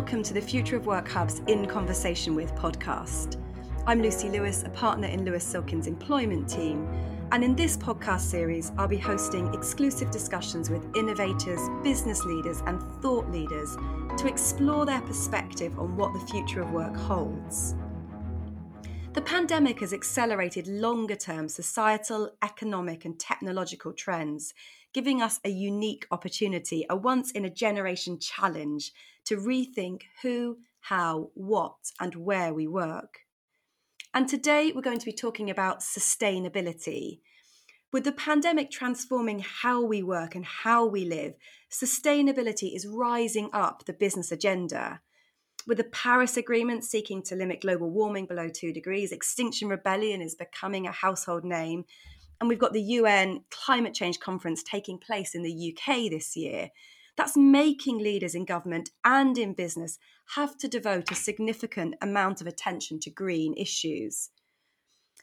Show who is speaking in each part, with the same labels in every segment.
Speaker 1: welcome to the Future of Work Hub's In Conversation with podcast. I'm Lucy Lewis, a partner in Lewis Silkin's employment team, and in this podcast series, I'll be hosting exclusive discussions with innovators, business leaders, and thought leaders to explore their perspective on what the future of work holds. The pandemic has accelerated longer term societal, economic, and technological trends, giving us a unique opportunity, a once in a generation challenge to rethink who, how, what, and where we work. And today we're going to be talking about sustainability. With the pandemic transforming how we work and how we live, sustainability is rising up the business agenda with the Paris Agreement seeking to limit global warming below two degrees, Extinction Rebellion is becoming a household name. And we've got the UN Climate Change Conference taking place in the UK this year. That's making leaders in government and in business have to devote a significant amount of attention to green issues.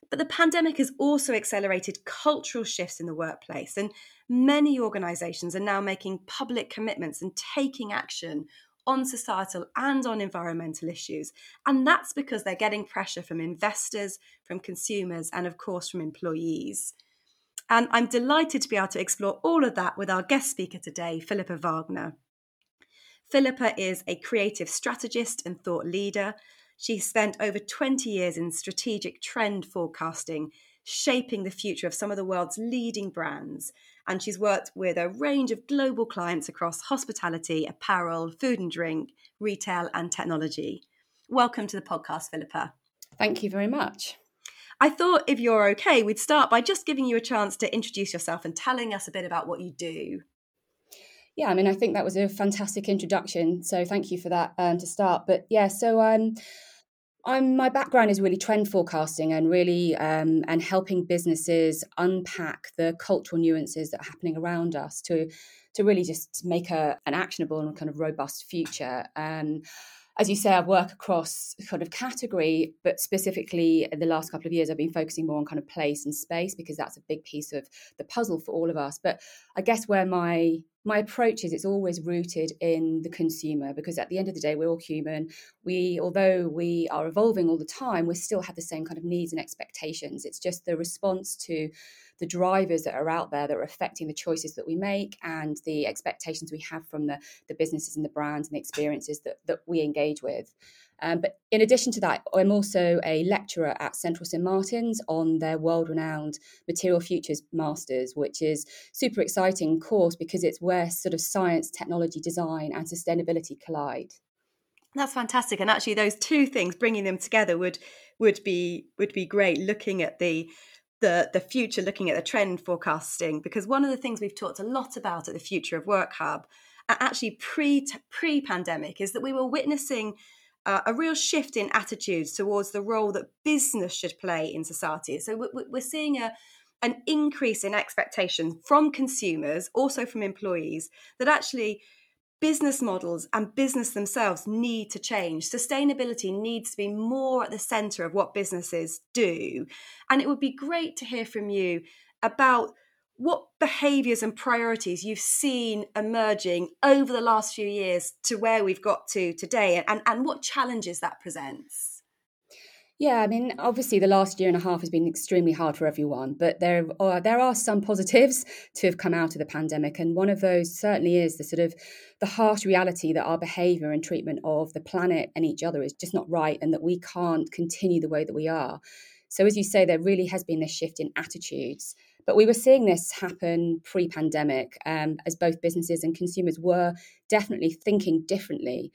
Speaker 1: But the pandemic has also accelerated cultural shifts in the workplace, and many organisations are now making public commitments and taking action on societal and on environmental issues. And that's because they're getting pressure from investors, from consumers, and of course from employees. And I'm delighted to be able to explore all of that with our guest speaker today, Philippa Wagner. Philippa is a creative strategist and thought leader. She spent over 20 years in strategic trend forecasting, shaping the future of some of the world's leading brands and she's worked with a range of global clients across hospitality, apparel, food and drink, retail, and technology. Welcome to the podcast, Philippa.
Speaker 2: Thank you very much.
Speaker 1: I thought if you're okay, we'd start by just giving you a chance to introduce yourself and telling us a bit about what you do.
Speaker 2: Yeah, I mean, I think that was a fantastic introduction. So thank you for that um, to start. But yeah, so um, I'm, my background is really trend forecasting and really um, and helping businesses unpack the cultural nuances that are happening around us to to really just make a, an actionable and kind of robust future. Um, as you say, I work across kind of category, but specifically in the last couple of years, I've been focusing more on kind of place and space because that's a big piece of the puzzle for all of us. But I guess where my my approach is it's always rooted in the consumer because at the end of the day we're all human we although we are evolving all the time we still have the same kind of needs and expectations it's just the response to the drivers that are out there that are affecting the choices that we make and the expectations we have from the, the businesses and the brands and the experiences that, that we engage with. Um, but in addition to that, I'm also a lecturer at Central St Martin's on their world renowned Material Futures Masters, which is super exciting course because it's where sort of science, technology, design, and sustainability collide.
Speaker 1: That's fantastic, and actually, those two things, bringing them together, would would be would be great. Looking at the the the future, looking at the trend forecasting, because one of the things we've talked a lot about at the Future of Work Hub, actually pre pre pandemic, is that we were witnessing uh, a real shift in attitudes towards the role that business should play in society. So we're seeing a an increase in expectation from consumers, also from employees, that actually business models and business themselves need to change. Sustainability needs to be more at the center of what businesses do. And it would be great to hear from you about what behaviors and priorities you've seen emerging over the last few years to where we've got to today and, and what challenges that presents.
Speaker 2: Yeah, I mean, obviously, the last year and a half has been extremely hard for everyone, but there are there are some positives to have come out of the pandemic, and one of those certainly is the sort of the harsh reality that our behaviour and treatment of the planet and each other is just not right, and that we can't continue the way that we are. So, as you say, there really has been this shift in attitudes. But we were seeing this happen pre pandemic um, as both businesses and consumers were definitely thinking differently.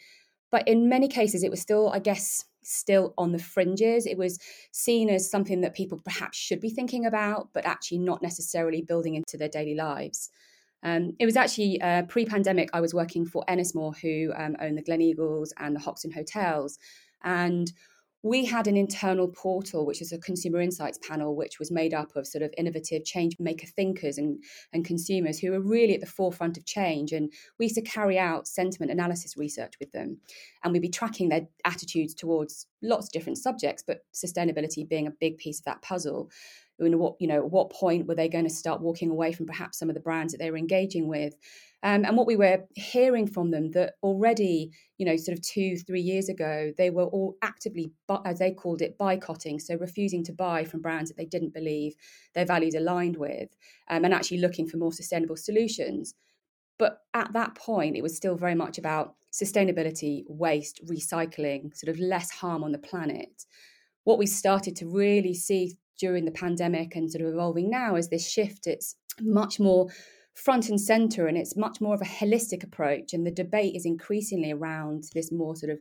Speaker 2: But in many cases, it was still, I guess, still on the fringes. It was seen as something that people perhaps should be thinking about, but actually not necessarily building into their daily lives. Um, it was actually uh, pre pandemic, I was working for Ennismore, who um, the Gleneagles and the Hoxton Hotels. And we had an internal portal, which is a consumer insights panel, which was made up of sort of innovative change maker thinkers and, and consumers who were really at the forefront of change. And we used to carry out sentiment analysis research with them. And we'd be tracking their attitudes towards lots of different subjects, but sustainability being a big piece of that puzzle. In what you know at what point were they going to start walking away from perhaps some of the brands that they were engaging with? Um, and what we were hearing from them that already you know sort of two three years ago they were all actively as they called it boycotting so refusing to buy from brands that they didn't believe their values aligned with um, and actually looking for more sustainable solutions. But at that point it was still very much about sustainability waste recycling sort of less harm on the planet. What we started to really see during the pandemic and sort of evolving now is this shift. It's much more front and center and it's much more of a holistic approach. And the debate is increasingly around this more sort of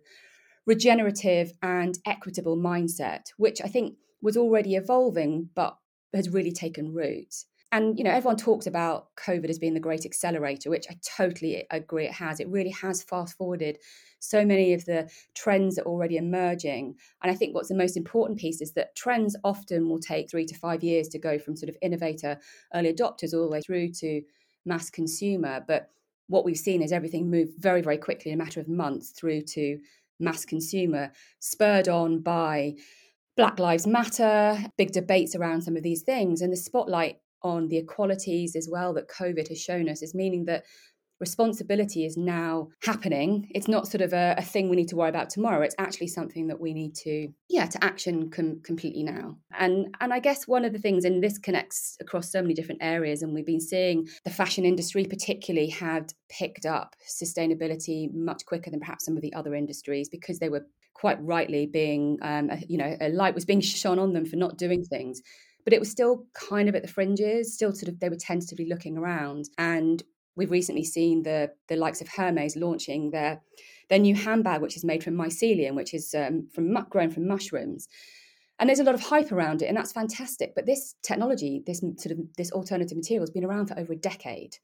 Speaker 2: regenerative and equitable mindset, which I think was already evolving but has really taken root and you know everyone talks about covid as being the great accelerator which i totally agree it has. It really has fast forwarded so many of the trends that are already emerging. And i think what's the most important piece is that trends often will take 3 to 5 years to go from sort of innovator early adopters all the way through to mass consumer. But what we've seen is everything move very very quickly in a matter of months through to mass consumer spurred on by Black Lives Matter, big debates around some of these things, and the spotlight on the equalities as well that COVID has shown us is meaning that responsibility is now happening. It's not sort of a, a, thing we need to worry about tomorrow. It's actually something that we need to, yeah, to action com- completely now. And and I guess one of the things, and this connects across so many different areas, and we've been seeing the fashion industry particularly had picked up sustainability much quicker than perhaps some of the other industries because they were quite rightly being, um, you know, a light was being shone on them for not doing things but it was still kind of at the fringes, still sort of they were tentatively looking around. And we've recently seen the the likes of Hermes launching their their new handbag, which is made from mycelium, which is um, from grown from mushrooms. And there's a lot of hype around it, and that's fantastic. But this technology, this sort of this alternative material, has been around for over a decade.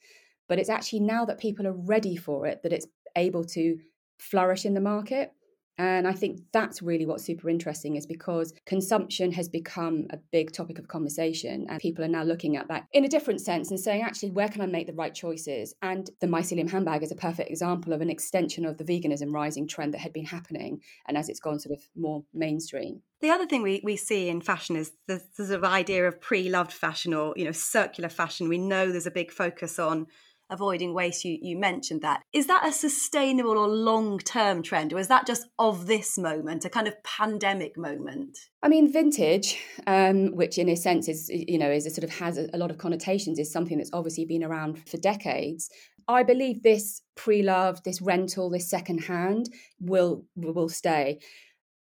Speaker 2: But it's actually now that people are ready for it that it's able to flourish in the market. And I think that's really what's super interesting is because consumption has become a big topic of conversation. And people are now looking at that in a different sense and saying, actually, where can I make the right choices? And the mycelium handbag is a perfect example of an extension of the veganism rising trend that had been happening. And as it's gone sort of more mainstream.
Speaker 1: The other thing we, we see in fashion is the, the sort of idea of pre-loved fashion or, you know, circular fashion. We know there's a big focus on avoiding waste you, you mentioned that. Is that a sustainable or long term trend or is that just of this moment a kind of pandemic moment?
Speaker 2: I mean vintage um, which in a sense is you know is a sort of has a, lot of connotations is something that's obviously been around for decades. I believe this pre-loved this rental this second hand will will stay.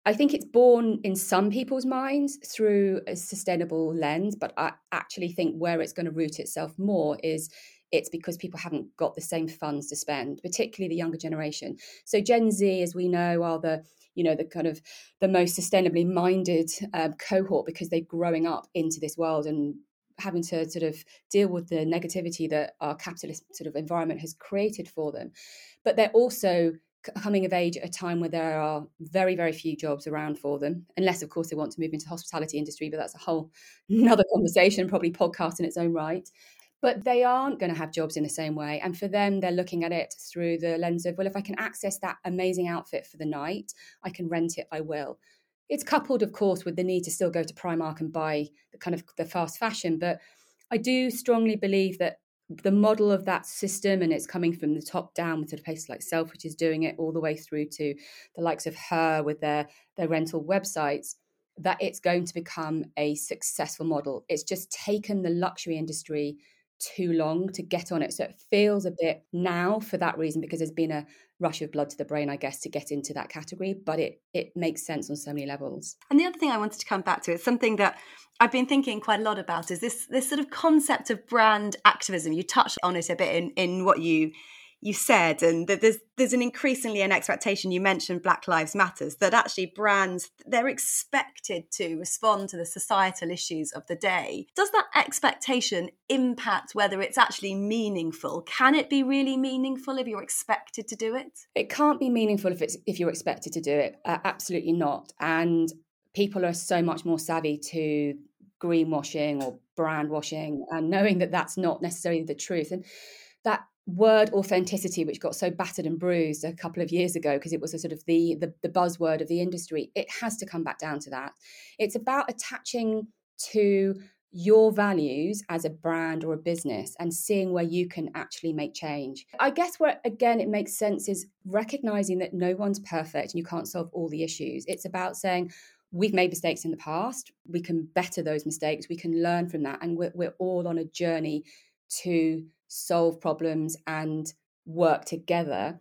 Speaker 2: I think it's born in some people's minds through a sustainable lens, but I actually think where it's going to root itself more is it's because people haven't got the same funds to spend, particularly the younger generation. So Gen Z, as we know, are the you know the kind of the most sustainably minded um, cohort because they're growing up into this world and having to sort of deal with the negativity that our capitalist sort of environment has created for them. But they're also coming of age at a time where there are very very few jobs around for them unless of course they want to move into the hospitality industry but that's a whole another conversation probably podcast in its own right but they aren't going to have jobs in the same way. And for them, they're looking at it through the lens of, well, if I can access that amazing outfit for the night, I can rent it, I will. It's coupled, of course, with the need to still go to Primark and buy the kind of the fast fashion. But I do strongly believe that the model of that system, and it's coming from the top down with sort of places like which is doing it all the way through to the likes of Hurr with their their rental websites, that it's going to become a successful model. It's just taken the luxury industry too long to get on it. So it feels a bit now for that reason because there's been a rush of blood to the brain, I guess, to get into that category. But it it makes sense on so many levels.
Speaker 1: And the other thing I wanted to come back to is something that I've been thinking quite a lot about is this this sort of concept of brand activism. You touched on it a bit in in what you you said and that there's there's an increasingly an expectation you mentioned black lives matters that actually brands they're expected to respond to the societal issues of the day. Does that expectation impact whether it's actually meaningful? Can it be really meaningful if you're expected to do it?
Speaker 2: It can't be meaningful if it's if you're expected to do it. Uh, absolutely not. And people are so much more savvy to greenwashing or brand washing and knowing that that's not necessarily the truth. And that word authenticity which got so battered and bruised a couple of years ago because it was a sort of the, the, the buzzword of the industry it has to come back down to that it's about attaching to your values as a brand or a business and seeing where you can actually make change. I guess where, again, it makes sense is recognizing that no one's perfect and you can't solve all the issues. It's about saying, we've made mistakes in the past, we can better those mistakes, we can learn from that, and we're, we're all on a journey to solve problems and work together.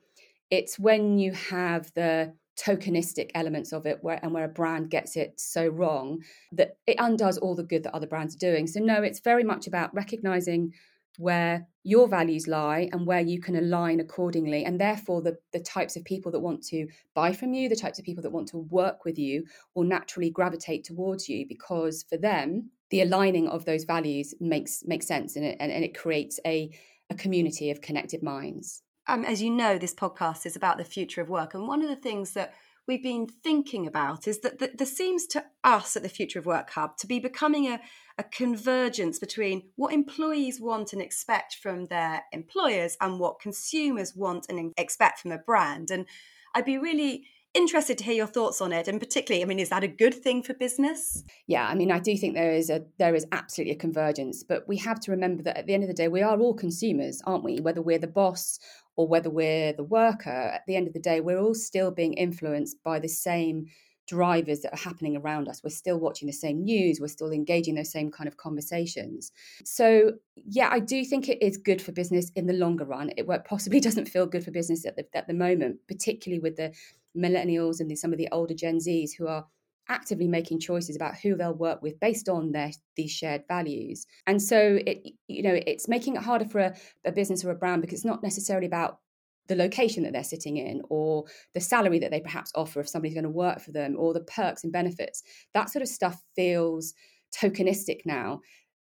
Speaker 2: It's when you have the tokenistic elements of it where and where a brand gets it so wrong that it undoes all the good that other brands are doing so no it's very much about recognizing where your values lie and where you can align accordingly and therefore the, the types of people that want to buy from you the types of people that want to work with you will naturally gravitate towards you because for them the aligning of those values makes makes sense and it, and, and it creates a, a community of connected minds
Speaker 1: um, as you know, this podcast is about the future of work. And one of the things that we've been thinking about is that, there seems to us at the Future of Work Hub to be becoming a, a convergence between what employees want and expect from their employers and what consumers want and expect from a brand. And I'd be really interested to hear your thoughts on it and particularly i mean is that a good thing for business
Speaker 2: yeah i mean i do think there is a there is absolutely a convergence but we have to remember that at the end of the day we are all consumers aren't we whether we're the boss or whether we're the worker, at the end of the day, we're all still being influenced by the same drivers that are happening around us. We're still watching the same news, we're still engaging those same kind of conversations. So, yeah, I do think it is good for business in the longer run. It possibly doesn't feel good for business at the, at the moment, particularly with the millennials and the, some of the older Gen Zs who are actively making choices about who they'll work with based on their these shared values. And so it you know it's making it harder for a, a business or a brand because it's not necessarily about the location that they're sitting in or the salary that they perhaps offer if somebody's going to work for them or the perks and benefits. That sort of stuff feels tokenistic now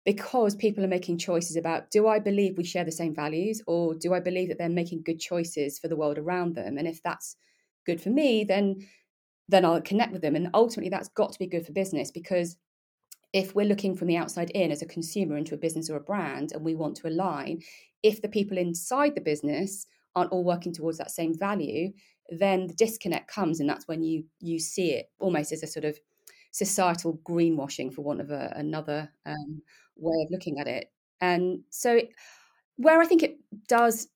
Speaker 2: because people are making choices about do I believe we share the same values or do I believe that they're making good choices for the world around them? And if that's good for me then then I'll connect with them. And ultimately, that's got to be good for business because if we're looking from the outside in as a consumer into a business or a brand and we want to align, if the people inside the business aren't all working towards that same value, then the disconnect comes, and that's when you you see it almost as a sort of societal greenwashing, for want of a, another um, way of looking at it. And so, where I think it does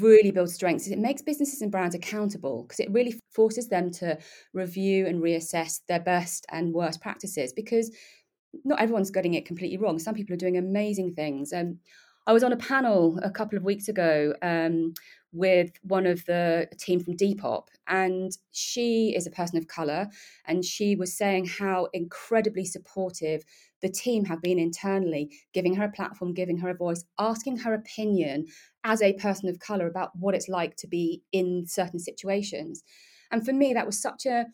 Speaker 2: really builds strengths is it makes businesses and brands accountable because it really forces them to review and reassess their best and worst practices because not everyone's getting it completely wrong. Some people are doing amazing things. Um, I was on a panel a couple of weeks ago um, with one of the team from Depop, and she is a person of colour, and she was saying how incredibly supportive the team have been internally, giving her a platform, giving her a voice, asking her opinion as a person of colour about what it's like to be in certain situations. And for me, that was such a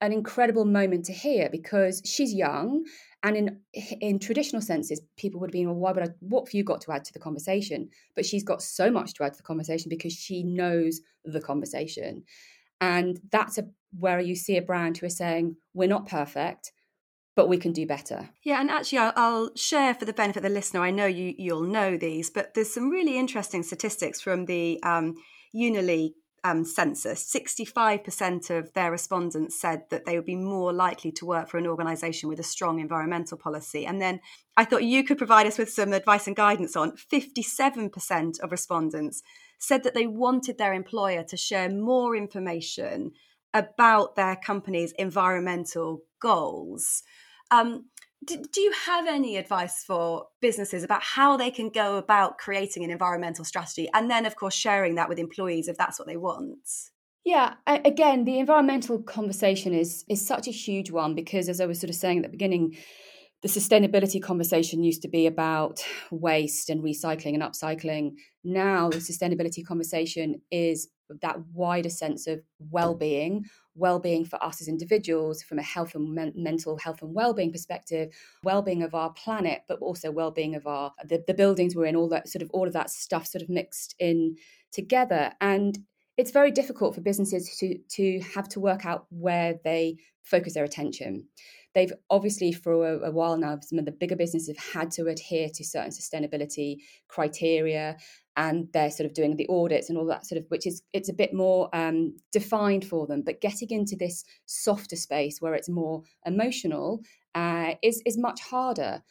Speaker 2: an incredible moment to hear because she's young and in in traditional senses people would have been well why would I what have you got to add to the conversation? But she's got so much to add to the conversation because she knows the conversation. And that's a where you see a brand who is saying we're not perfect but we can do better.
Speaker 1: Yeah, and actually, I'll, I'll, share for the benefit of the listener. I know you you'll know these, but there's some really interesting statistics from the um, um, census. 65% of their respondents said that they would be more likely to work for an organisation with a strong environmental policy. And then I thought you could provide us with some advice and guidance on 57% of respondents said that they wanted their employer to share more information about their company's environmental goals. Um, do, do you have any advice for businesses about how they can go about creating an environmental strategy and then, of course, sharing that with employees if that's what they want?
Speaker 2: Yeah, again, the environmental conversation is is such a huge one because, as I was sort of saying at the beginning, the sustainability conversation used to be about waste and recycling and upcycling. Now, the sustainability conversation is that wider sense of well-being well-being for us as individuals from a health and men- mental health and well-being perspective well-being of our planet but also well-being of our the, the buildings we're in all that sort of all of that stuff sort of mixed in together. And it's very difficult for businesses to to have to work out where they focus their attention they've obviously for a, a, while now some of the bigger businesses have had to adhere to certain sustainability criteria and they're sort of doing the audits and all that sort of which is it's a bit more um, defined for them. But getting into this softer space where it's more emotional uh, is is much harder.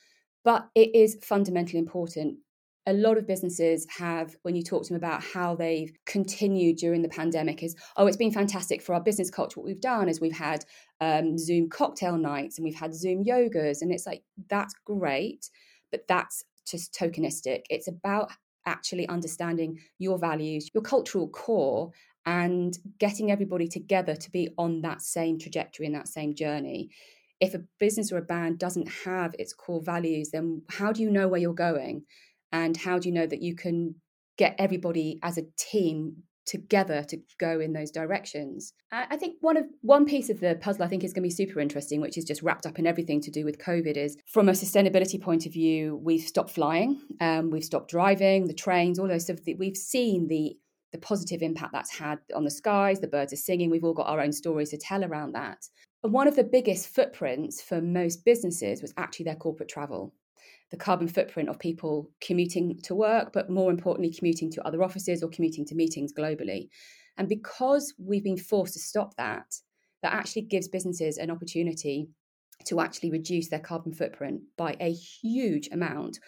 Speaker 2: But it is fundamentally important a lot of businesses have when you talk to them about how they've continued during the pandemic is oh it's been fantastic for our business culture. What we've done is we've had um, zoom cocktail nights and we've had zoom yogas. And it's like that's great but that's just tokenistic. It's about actually understanding your values your cultural core and getting everybody together to be on that same trajectory and that same journey. If a business or a band doesn't have its core values then how do you know where you're going and how do you know that you can get everybody as a team together to go in those directions. I think one of one piece of the puzzle I think is going to be super interesting, which is just wrapped up in everything to do with COVID, is from a sustainability point of view, we've stopped flying, um, we've stopped driving, the trains, all those stuff. We've seen the the positive impact that's had on the skies. The birds are singing. We've all got our own stories to tell around that. And one of the biggest footprints for most businesses was actually their corporate travel the carbon footprint of people commuting to work, but more importantly, commuting to other offices or commuting to meetings globally. And because we've been forced to stop that, that actually gives businesses an opportunity to actually reduce their carbon footprint by a huge amount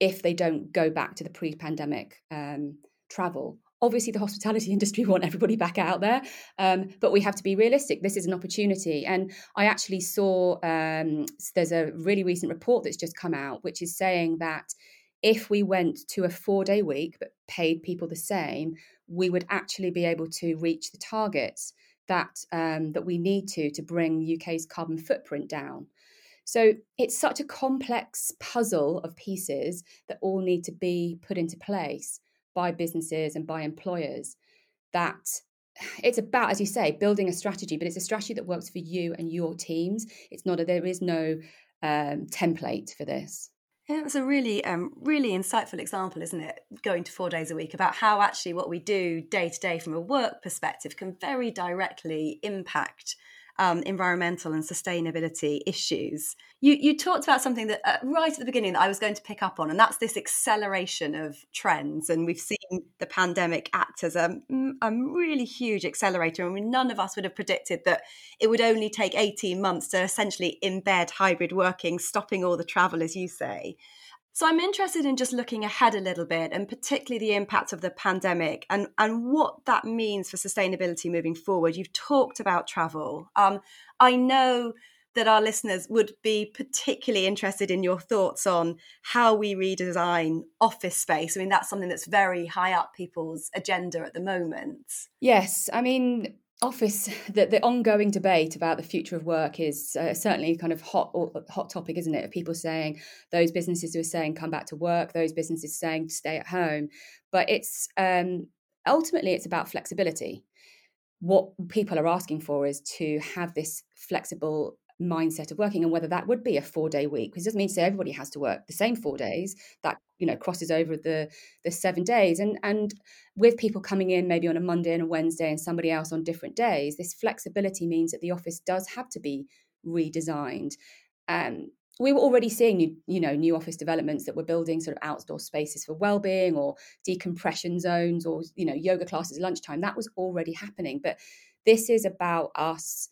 Speaker 2: if they don't go back to the pre pandemic um, travel obviously the hospitality industry want everybody back out there um, but we have to be realistic. This is an opportunity. And i actually saw um, there's a really recent report that's just come out which is saying that if we went to a four day week but paid people the same we would actually be able to reach the targets that um, that we need to to bring uk's carbon footprint down. So it's such a complex puzzle of pieces that all need to be put into place by businesses and by employers that it's about as you say building a strategy but it's a strategy that works for you and your teams it's not a, there is no um, template for this
Speaker 1: yeah, it's a really, um, really insightful example, isn't it? Going to four days a week about how actually what we do day to day from a work perspective can very directly impact um, environmental and sustainability issues. You, you talked about something that uh, right at the beginning that I was going to pick up on, and that's this acceleration of trends. And we've seen the pandemic act as a, mm, a really huge accelerator. I mean, none of us would have predicted that it would only take 18 months to essentially embed hybrid working, stopping all the travel, as you say. So I'm interested in just looking ahead a little bit and particularly the impact of the pandemic and, and what that means for sustainability moving forward. You've talked about travel. Um, I know that our listeners would be particularly interested in your thoughts on how we redesign office space. I mean, that's something that's very high up people's agenda at the moment.
Speaker 2: Yes. I mean, office the, the ongoing debate about the future of work is uh, certainly kind of hot hot topic isn't it? Of people saying those businesses who are saying come back to work those businesses saying stay at home. But it's um, ultimately it's about flexibility. What people are asking for is to have this flexible mindset of working and whether that would be a four day week because it doesn't mean to say everybody has to work the same four days that you know crosses over the the seven days. And and with people coming in maybe on a monday and a wednesday and somebody else on different days this flexibility means that the office does have to be redesigned. Um, we were already seeing new, you know new office developments that were building sort of outdoor spaces for well-being or decompression zones or you know yoga classes lunchtime. That was already happening. But this is about us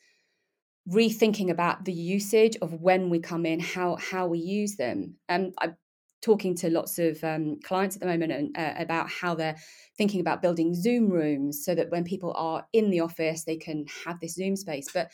Speaker 2: rethinking about the usage of when we come in, how how we use them. Um, I'm talking to lots of um, clients at the moment and, uh, about how they're thinking about building Zoom rooms so that when people are in the office, they can have this Zoom space. But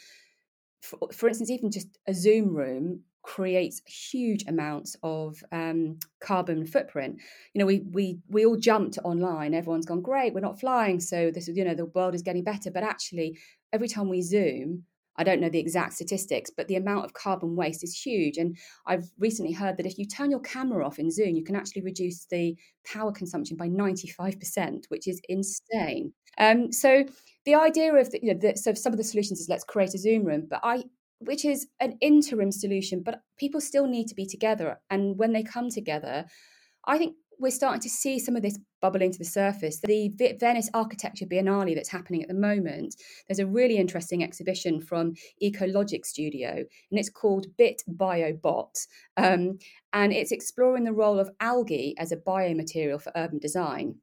Speaker 2: for, for instance, even just a Zoom room creates huge amounts of um, carbon footprint. You know, we we we all jumped online. Everyone's gone great. We're not flying, so this you know the world is getting better. But actually, every time we Zoom, I don't know the exact statistics, but the amount of carbon waste is huge. And I've recently heard that if you turn your camera off in Zoom, you can actually reduce the power consumption by 95%, which is insane. Um, so the idea of the, you know, the, so some of the solutions is let's create a Zoom room, but I which is an interim solution, but people still need to be together. And when they come together, I think we're starting to see some of this bubble into the surface. The Venice Architecture Biennale that's happening at the moment, there's a really interesting exhibition from Ecologic Studio, and it's called Bit Biobot. Um, and it's exploring the role of algae as a biomaterial for urban design.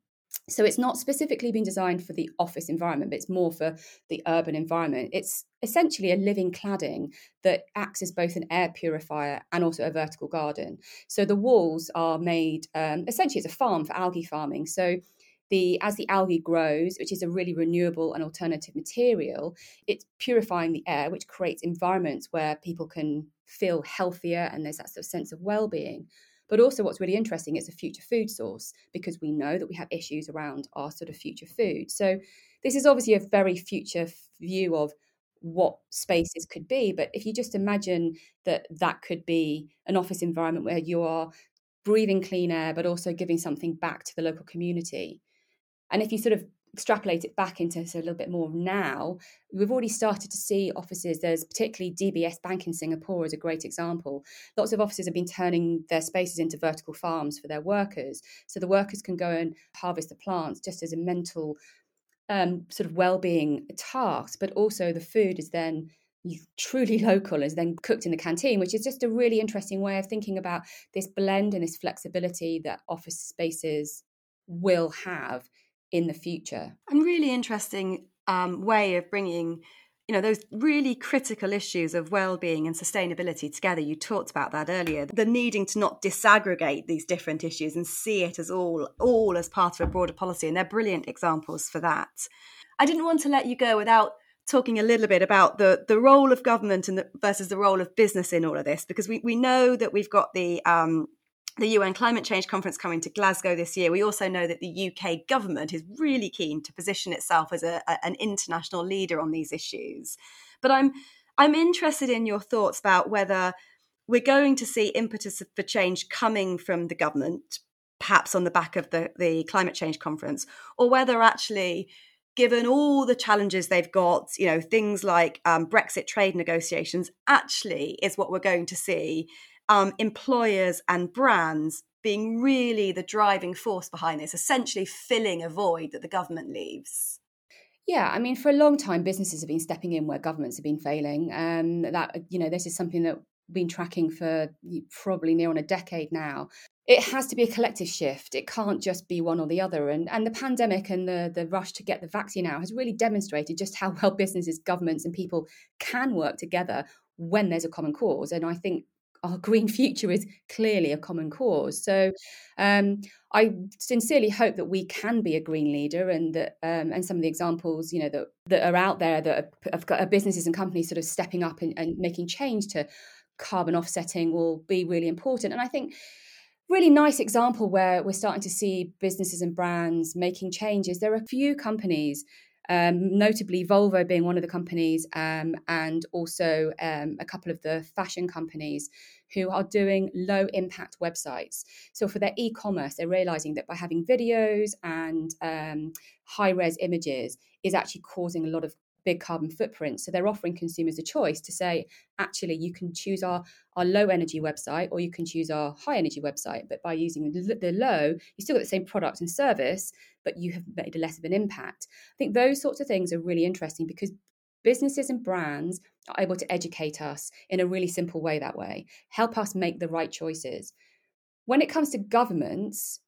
Speaker 2: So it's not specifically been designed for the office environment, but it's more for the urban environment. It's essentially a living cladding that acts as both an air purifier and also a vertical garden. So the walls are made um, essentially it's a farm for algae farming. So the as the algae grows, which is a really renewable and alternative material, it's purifying the air, which creates environments where people can feel healthier and there's that sort of sense of well-being. But also, what's really interesting, is a future food source because we know that we have issues around our sort of future food. So, this is obviously a very future view of what spaces could be. But if you just imagine that that could be an office environment where you are breathing clean air, but also giving something back to the local community. And if you sort of extrapolate it back into a little bit more now, we've already started to see offices. There's particularly DBS Bank in Singapore is a great example. Lots of offices have been turning their spaces into vertical farms for their workers. So the workers can go and harvest the plants just as a mental um, sort of well-being task, but also the food is then truly local is then cooked in the canteen which is just a really interesting way of thinking about this blend and this flexibility that office spaces will have in the future.
Speaker 1: And really interesting um, way of bringing you know those really critical issues of well-being and sustainability together you talked about that earlier the needing to not disaggregate these different issues and see it as all all as part of a broader policy and they're brilliant examples for that i didn't want to let you go without talking a little bit about the the role of government and the, versus the role of business in all of this because we we know that we've got the um, the UN Climate Change Conference coming to Glasgow this year, we also know that the UK government is really keen to position itself as a, a, an international leader on these issues. But I'm I'm interested in your thoughts about whether we're going to see impetus for change coming from the government, perhaps on the back of the, the climate change conference, or whether actually given all the challenges they've got, you know, things like um, Brexit trade negotiations, actually is what we're going to see um, employers and brands being really the driving force behind this, essentially filling a void that the government leaves.
Speaker 2: Yeah, I mean, for a long time, businesses have been stepping in where governments have been failing. Um, that you know, this is something that we've been tracking for probably near on a decade now. It has to be a collective shift. It can't just be one or the other. And and the pandemic and the the rush to get the vaccine out has really demonstrated just how well businesses, governments, and people can work together when there's a common cause. And I think our green future is clearly a common cause. So um, I sincerely hope that we can be a green leader, and that um, and some of the examples you know that that are out there that have got businesses and companies sort of stepping up and, and making change to carbon offsetting will be really important. And I think really nice example where we're starting to see businesses and brands making changes. There are a few companies um, notably Volvo being one of the companies, um, and also um, a couple of the fashion companies who are doing low impact websites. So for their e commerce, they're realizing that by having videos and um, high res images is actually causing a lot of big carbon footprint. So they're offering consumers a choice to say, actually, you can choose our, our low energy website or you can choose our high energy website. But by using the, the low, you still get the same product and service, but you have made less of an impact. I think those sorts of things are really interesting because businesses and brands are able to educate us in a really simple way that way, help us make the right choices. When it comes to governments,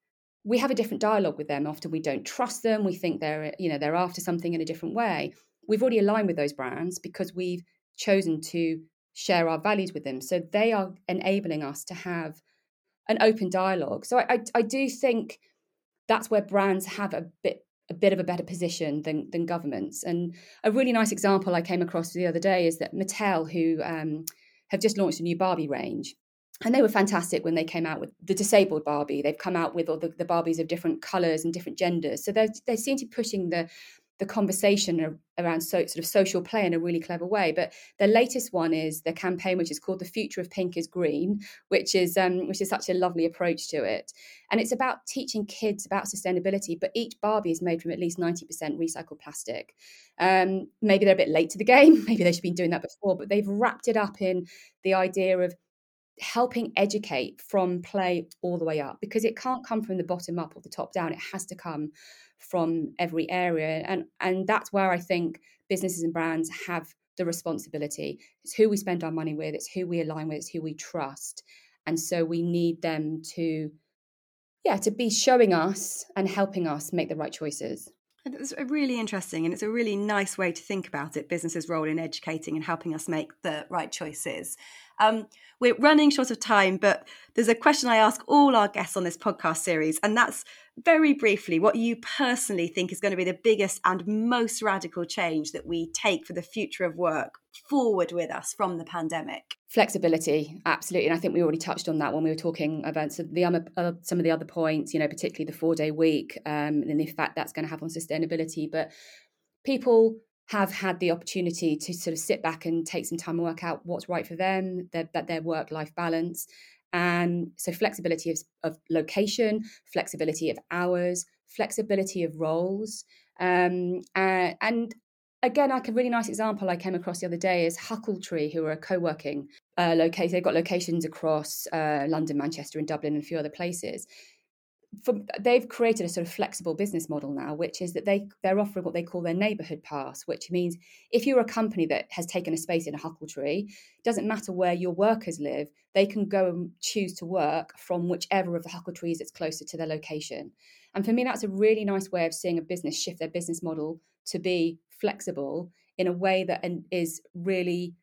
Speaker 2: we have a different dialogue with them often we don't trust them we think they're you know they're after something in a different way we've already aligned with those brands because we've chosen to share our values with them. So they are enabling us to have an open dialogue. So I, I, I do think that's where brands have a bit a bit of a better position than than governments. And a really nice example I came across the other day is that Mattel, who um, have just launched a new Barbie range. And they were fantastic when they came out with the disabled Barbie. They've come out with all the, the Barbies of different colours and different genders. So they they seem to be pushing the the conversation around so, sort of social play in a really clever way. But the latest one is the campaign, which is called "The Future of Pink is Green," which is um, which is such a lovely approach to it. And it's about teaching kids about sustainability. But each Barbie is made from at least ninety percent recycled plastic. Um, maybe they're a bit late to the game. Maybe they should have been doing that before. But they've wrapped it up in the idea of helping educate from play all the way up because it can't come from the bottom up or the top down it has to come from every area and and that's where i think businesses and brands have the responsibility it's who we spend our money with it's who we align with it's who we trust and so we need them to yeah, to be showing us and helping us make the right choices.
Speaker 1: It's really interesting and it's a really nice way to think about it business's role in educating and helping us make the right choices. Um, we're running short of time, but there's a question I ask all our guests on this podcast series, and that's very briefly what you personally think is going to be the biggest and most radical change that we take for the future of work forward with us from the pandemic?
Speaker 2: Flexibility, absolutely. And I think we already touched on that when we were talking about some of the, uh, some of the other points, you know, particularly the four day week um, and the effect that's going to have on sustainability. But people have had the opportunity to sort of sit back and take some time and work out what's right for them, their, their work life balance. And so, flexibility of, of, location, flexibility of hours, flexibility of roles. Um, uh, and again, like a really nice example I came across the other day is Huckletree, who are a co working uh, location. They've got locations across uh, London, Manchester, and Dublin, and a few other places they've created a sort of flexible business model now, which is that they they're offering what they call their neighbourhood pass, which means if you're a company that has taken a space in a huckle Huckletree, doesn't matter where your workers live, they can go and choose to work from whichever of the Huckletrees that's closer to their location. And for me, that's a really nice way of seeing a business shift their business model to be flexible in a way that is really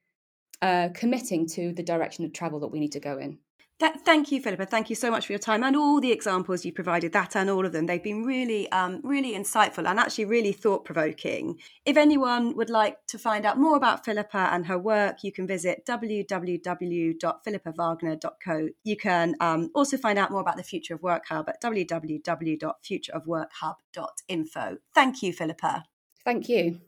Speaker 2: uh, committing to the direction of travel that we need to go in.
Speaker 1: Th- thank you, Philippa. Thank you so much for your time and all the examples you provided, that and all of them. They've been really, um, really insightful and actually really thought provoking. If anyone would like to find out more about Philippa and her work, you can visit www.philippawagner.co. You can um, also find out more about the Future of Work Hub at www.futureofworkhub.info. Thank you, Philippa.
Speaker 2: Thank you.